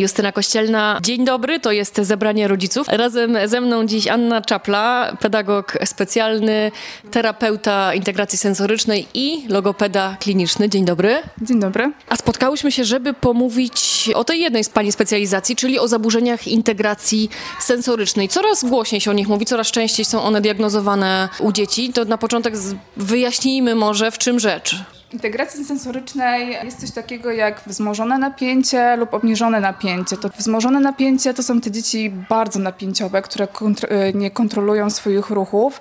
Justyna Kościelna, dzień dobry, to jest zebranie rodziców. Razem ze mną dziś Anna Czapla, pedagog specjalny, terapeuta integracji sensorycznej i logopeda kliniczny. Dzień dobry. Dzień dobry. A spotkałyśmy się, żeby pomówić o tej jednej z Pani specjalizacji, czyli o zaburzeniach integracji sensorycznej. Coraz głośniej się o nich mówi, coraz częściej są one diagnozowane u dzieci. To na początek wyjaśnijmy może, w czym rzecz integracji sensorycznej jest coś takiego jak wzmożone napięcie lub obniżone napięcie. To wzmożone napięcie to są te dzieci bardzo napięciowe, które y, nie kontrolują swoich ruchów.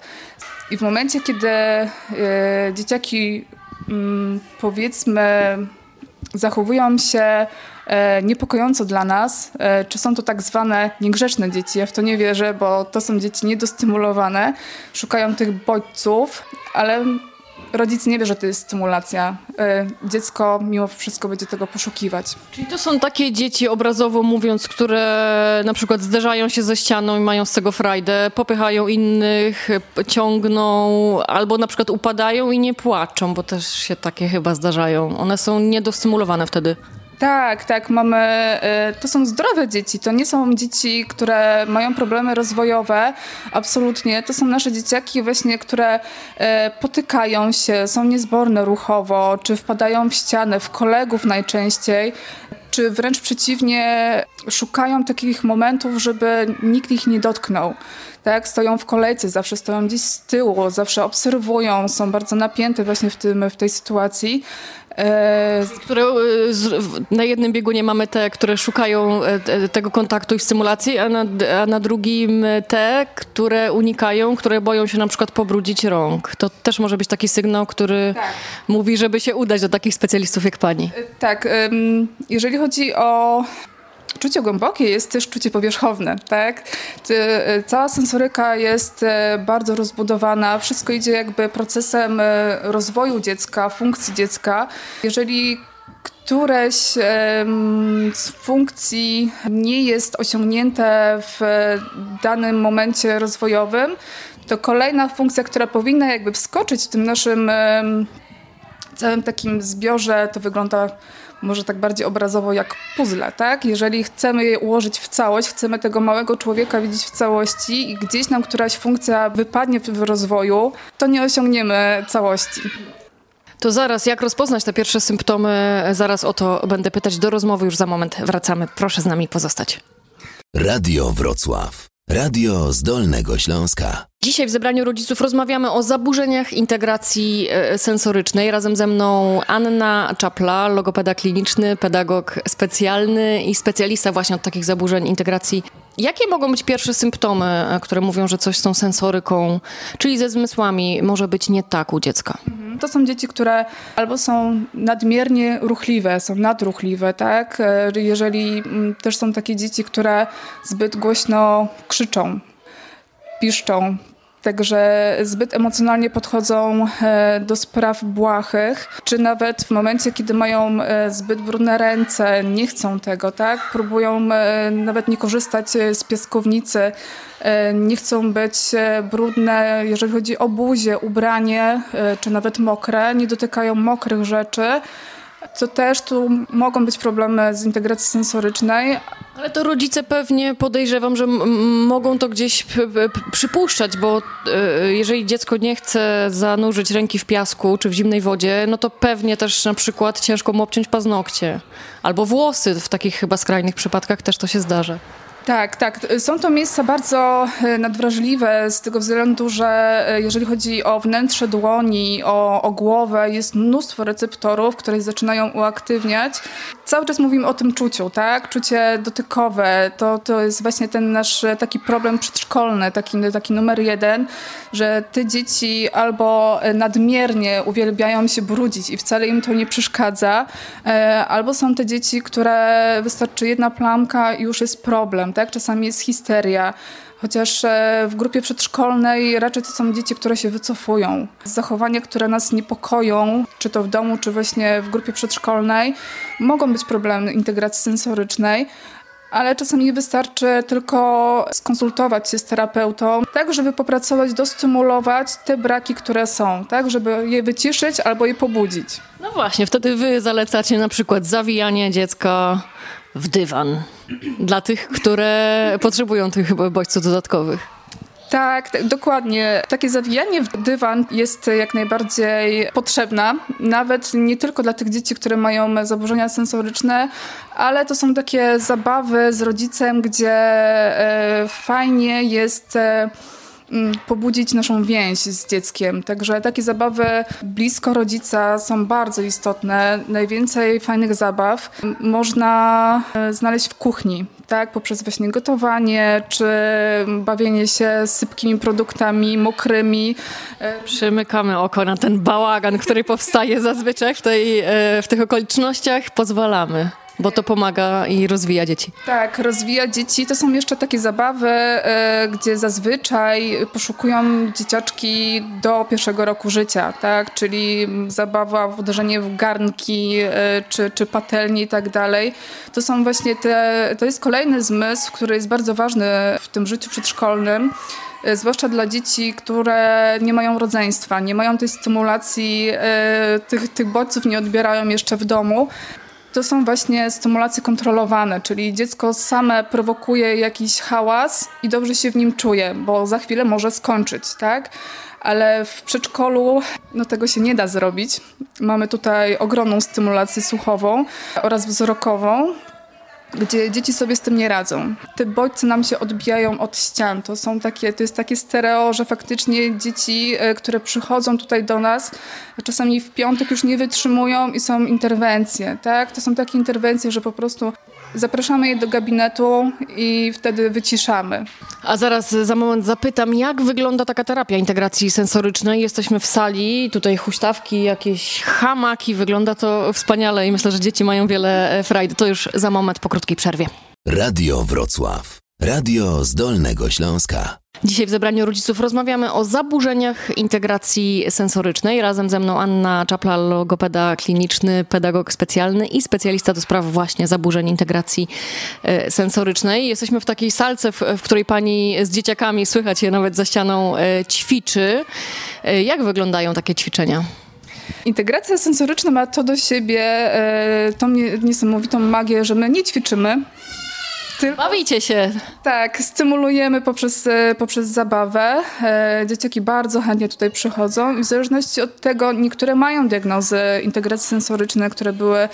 I w momencie, kiedy y, dzieciaki y, powiedzmy zachowują się y, niepokojąco dla nas, y, czy są to tak zwane niegrzeczne dzieci. Ja w to nie wierzę, bo to są dzieci niedostymulowane, szukają tych bodźców, ale rodzic nie wie, że to jest stymulacja. E, dziecko mimo wszystko będzie tego poszukiwać. Czyli to są takie dzieci, obrazowo mówiąc, które na przykład zderzają się ze ścianą i mają z tego frajdę, popychają innych, ciągną, albo na przykład upadają i nie płaczą, bo też się takie chyba zdarzają. One są niedostymulowane wtedy. Tak, tak, mamy. Y, to są zdrowe dzieci, to nie są dzieci, które mają problemy rozwojowe. Absolutnie. To są nasze dzieciaki, właśnie, które y, potykają się, są niezborne ruchowo, czy wpadają w ścianę, w kolegów najczęściej czy wręcz przeciwnie, szukają takich momentów, żeby nikt ich nie dotknął. Tak, stoją w kolejce, zawsze stoją gdzieś z tyłu, zawsze obserwują, są bardzo napięte właśnie w, tym, w tej sytuacji. E, które e, na jednym biegunie mamy te, które szukają e, tego kontaktu i stymulacji, a na, a na drugim te, które unikają, które boją się na przykład pobrudzić rąk. To też może być taki sygnał, który tak. mówi, żeby się udać do takich specjalistów jak pani. Tak. Jeżeli chodzi o Czucie głębokie jest też czucie powierzchowne, tak? E, cała sensoryka jest e, bardzo rozbudowana, wszystko idzie jakby procesem e, rozwoju dziecka, funkcji dziecka. Jeżeli któreś z funkcji nie jest osiągnięte w danym momencie rozwojowym, to kolejna funkcja, która powinna jakby wskoczyć w tym naszym całym takim zbiorze, to wygląda może tak bardziej obrazowo jak puzzle, tak? Jeżeli chcemy je ułożyć w całość, chcemy tego małego człowieka widzieć w całości i gdzieś nam któraś funkcja wypadnie w rozwoju, to nie osiągniemy całości. To zaraz, jak rozpoznać te pierwsze symptomy? Zaraz o to będę pytać. Do rozmowy już za moment wracamy. Proszę z nami pozostać. Radio Wrocław. Radio z Dolnego Śląska. Dzisiaj w zebraniu rodziców rozmawiamy o zaburzeniach integracji e, sensorycznej. Razem ze mną Anna Czapla, logopeda kliniczny, pedagog specjalny i specjalista właśnie od takich zaburzeń integracji. Jakie mogą być pierwsze symptomy, e, które mówią, że coś z tą sensoryką, czyli ze zmysłami, może być nie tak u dziecka? Mhm. To są dzieci, które albo są nadmiernie ruchliwe, są nadruchliwe, tak? E, jeżeli mm, też są takie dzieci, które zbyt głośno krzyczą, piszczą, Także zbyt emocjonalnie podchodzą e, do spraw błahych, czy nawet w momencie, kiedy mają e, zbyt brudne ręce, nie chcą tego, tak? Próbują e, nawet nie korzystać z piaskownicy, nie chcą być brudne, jeżeli chodzi o buzię, ubranie, czy nawet mokre, nie dotykają mokrych rzeczy co też tu mogą być problemy z integracji sensorycznej. Ale to rodzice pewnie podejrzewam, że mogą to gdzieś przypuszczać, bo y, jeżeli dziecko nie chce zanurzyć ręki w piasku czy w zimnej wodzie, no to pewnie też na przykład ciężko mu obciąć paznokcie albo włosy. W takich chyba skrajnych przypadkach też to się zdarza. Tak, tak. Są to miejsca bardzo e, nadwrażliwe z tego względu, że e, jeżeli chodzi o wnętrze dłoni, o, o głowę, jest mnóstwo receptorów, które zaczynają uaktywniać. Cały czas mówimy o tym czuciu, tak? Czucie dotykowe. To, to jest właśnie ten nasz taki problem przedszkolny, taki, taki numer jeden, że te dzieci albo nadmiernie uwielbiają się brudzić i wcale im to nie przeszkadza, e, albo są te dzieci, które wystarczy jedna plamka i już jest problem tak? Czasami jest histeria. Chociaż e, w grupie przedszkolnej raczej to są dzieci, które się wycofują. Zachowania, które nas niepokoją, czy to w domu, czy właśnie w grupie przedszkolnej, mogą być problemy integracji sensorycznej, ale czasami wystarczy tylko skonsultować się z terapeutą, tak żeby popracować, dostymulować te braki, które są, tak żeby je wyciszyć albo je pobudzić. No właśnie, wtedy wy zalecacie na przykład zawijanie dziecka w dywan. Dla tych, które potrzebują tych bodźców dodatkowych. Tak, dokładnie. Takie zawijanie w dywan jest jak najbardziej potrzebna, nawet nie tylko dla tych dzieci, które mają zaburzenia sensoryczne, ale to są takie zabawy z rodzicem, gdzie e, fajnie jest e, pobudzić naszą więź z dzieckiem. Także takie zabawy blisko rodzica są bardzo istotne. Najwięcej fajnych zabaw można e, znaleźć w kuchni. Tak, poprzez właśnie gotowanie, czy bawienie się sypkimi produktami, mokrymi. E, Przymykamy oko na ten bałagan, który powstaje zazwyczaj w, tej, e, w tych okolicznościach. Pozwalamy. Bo to pomaga i rozwija dzieci. Tak, rozwija dzieci. To są jeszcze takie zabawy, e, gdzie zazwyczaj poszukują dzieciaczki do pierwszego roku życia, tak? Czyli zabawa, uderzenie w garnki, e, czy, czy patelnie i tak dalej. To są właśnie te, to jest kolejny zmysł, który jest bardzo ważny w tym życiu przedszkolnym e, zwłaszcza dla dzieci, które nie mają rodzeństwa, nie mają tej stymulacji, tych, tych bodźców nie odbierają jeszcze w domu to są właśnie stymulacje kontrolowane, czyli dziecko same prowokuje jakiś hałas i dobrze się w nim czuje, bo za chwilę może skończyć, tak? Ale w przedszkolu no, tego się nie da zrobić. Mamy tutaj ogromną stymulację słuchową oraz wzrokową, gdzie dzieci sobie z tym nie radzą. Te bodźce nam się odbijają od ścian. To są takie, to jest takie stereo, że faktycznie dzieci, e, które przychodzą tutaj do nas, czasami w piątek już nie wytrzymują i są interwencje, tak? To są takie interwencje, że po prostu zapraszamy je do gabinetu i wtedy wyciszamy. A zaraz za moment zapytam, jak wygląda taka terapia integracji sensorycznej? Jesteśmy w sali, tutaj huśtawki, jakieś hamaki, wygląda to wspaniale i myślę, że dzieci mają wiele e, frajdy. To już za moment po krótkiej przerwie. Radio Wrocław. Radio z Dolnego Śląska. Dzisiaj w zebraniu rodziców rozmawiamy o zaburzeniach integracji sensorycznej. Razem ze mną Anna Czapla, logopeda kliniczny, pedagog specjalny i specjalista do spraw właśnie zaburzeń integracji e, sensorycznej. Jesteśmy w takiej salce, w, której pani z dzieciakami, słychać je nawet za ścianą, e, ćwiczy. E, jak wyglądają takie ćwiczenia? Integracja sensoryczna ma to do siebie, tą niesamowitą magię, że my nie ćwiczymy, tylko, Bawicie się. Tak, stymulujemy poprzez, e, poprzez zabawę. E, dzieciaki bardzo chętnie tutaj przychodzą i w zależności od tego niektóre mają diagnozy integracji sensorycznej, które były e,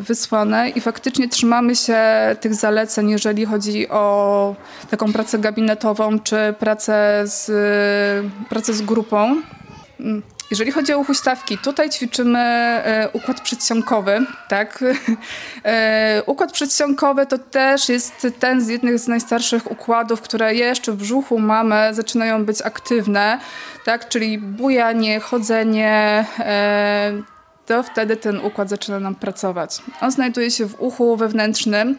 wysłane i faktycznie trzymamy się tych zaleceń, jeżeli chodzi o taką pracę gabinetową czy pracę z, pracę z grupą. Jeżeli chodzi o huśtawki, tutaj ćwiczymy e, układ przedsionkowy, tak? E, układ przedsionkowy to też jest ten z jednych z najstarszych układów, które jeszcze w brzuchu mamy, zaczynają być aktywne, tak? Czyli bujanie, chodzenie, e, to wtedy ten układ zaczyna nam pracować. On znajduje się w uchu wewnętrznym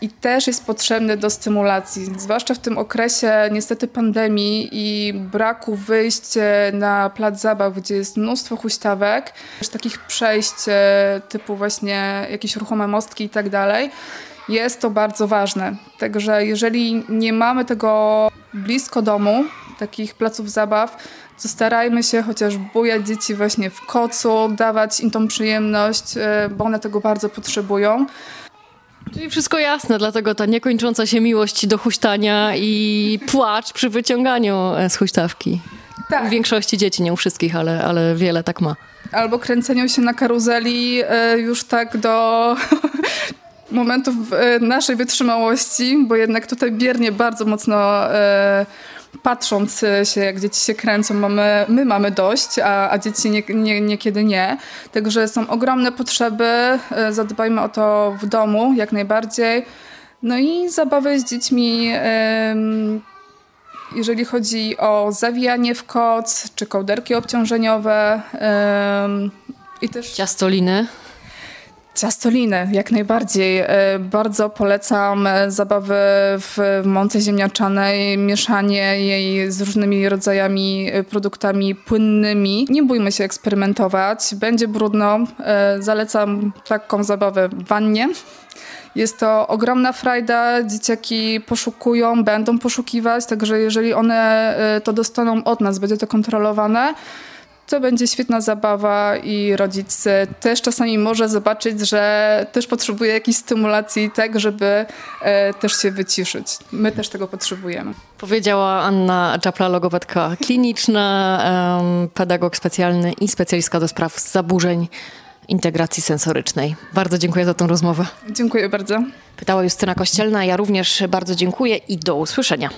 i też jest potrzebny do stymulacji, zwłaszcza w tym okresie niestety pandemii i braku wyjść na plac zabaw, gdzie jest mnóstwo huśtawek, też takich przejść e, typu właśnie jakieś ruchome mostki i tak dalej. Jest to bardzo ważne. Także jeżeli nie mamy tego blisko domu, takich placów zabaw, to starajmy się chociaż bujać dzieci właśnie w kocu, dawać im tą przyjemność, e, bo one tego bardzo potrzebują. Czyli wszystko jasne, dlatego ta niekończąca się miłość do huśtania i płacz przy wyciąganiu e, z huśtawki. Tak. U większości dzieci, nie u wszystkich, ale, ale wiele tak ma. Albo kręceniu się na karuzeli e, już tak do momentów e, naszej wytrzymałości, bo jednak tutaj biernie bardzo mocno patrząc się, jak dzieci się kręcą, mamy, my mamy dość, a, a dzieci nie, nie, niekiedy nie. Także są ogromne potrzeby, e, zadbajmy o to w domu jak najbardziej. No i zabawy z dziećmi, jeżeli chodzi o zawijanie w koc, czy kołderki obciążeniowe. I też ciastoliny. Ciastoliny, jak najbardziej. E, bardzo polecam e, zabawy w mące ziemniaczanej, mieszanie jej z różnymi rodzajami e, produktami płynnymi. Nie bójmy się eksperymentować. Będzie brudno. Zalecam taką zabawę w wannie. Jest to ogromna frajda, dzieciaki poszukują, będą poszukiwać, także jeżeli one to dostaną od nas, będzie to kontrolowane, to będzie świetna zabawa i rodzic też czasami może zobaczyć, że też potrzebuje jakiejś stymulacji, tak, żeby e, też się wyciszyć. My też tego potrzebujemy. Powiedziała Anna Czapla, logopedka kliniczna, pedagog specjalny i specjalistka do spraw zaburzeń integracji sensorycznej. Bardzo dziękuję za tę rozmowę. Dziękuję bardzo. Pytała Justyna Kościelna, ja również bardzo dziękuję i do usłyszenia.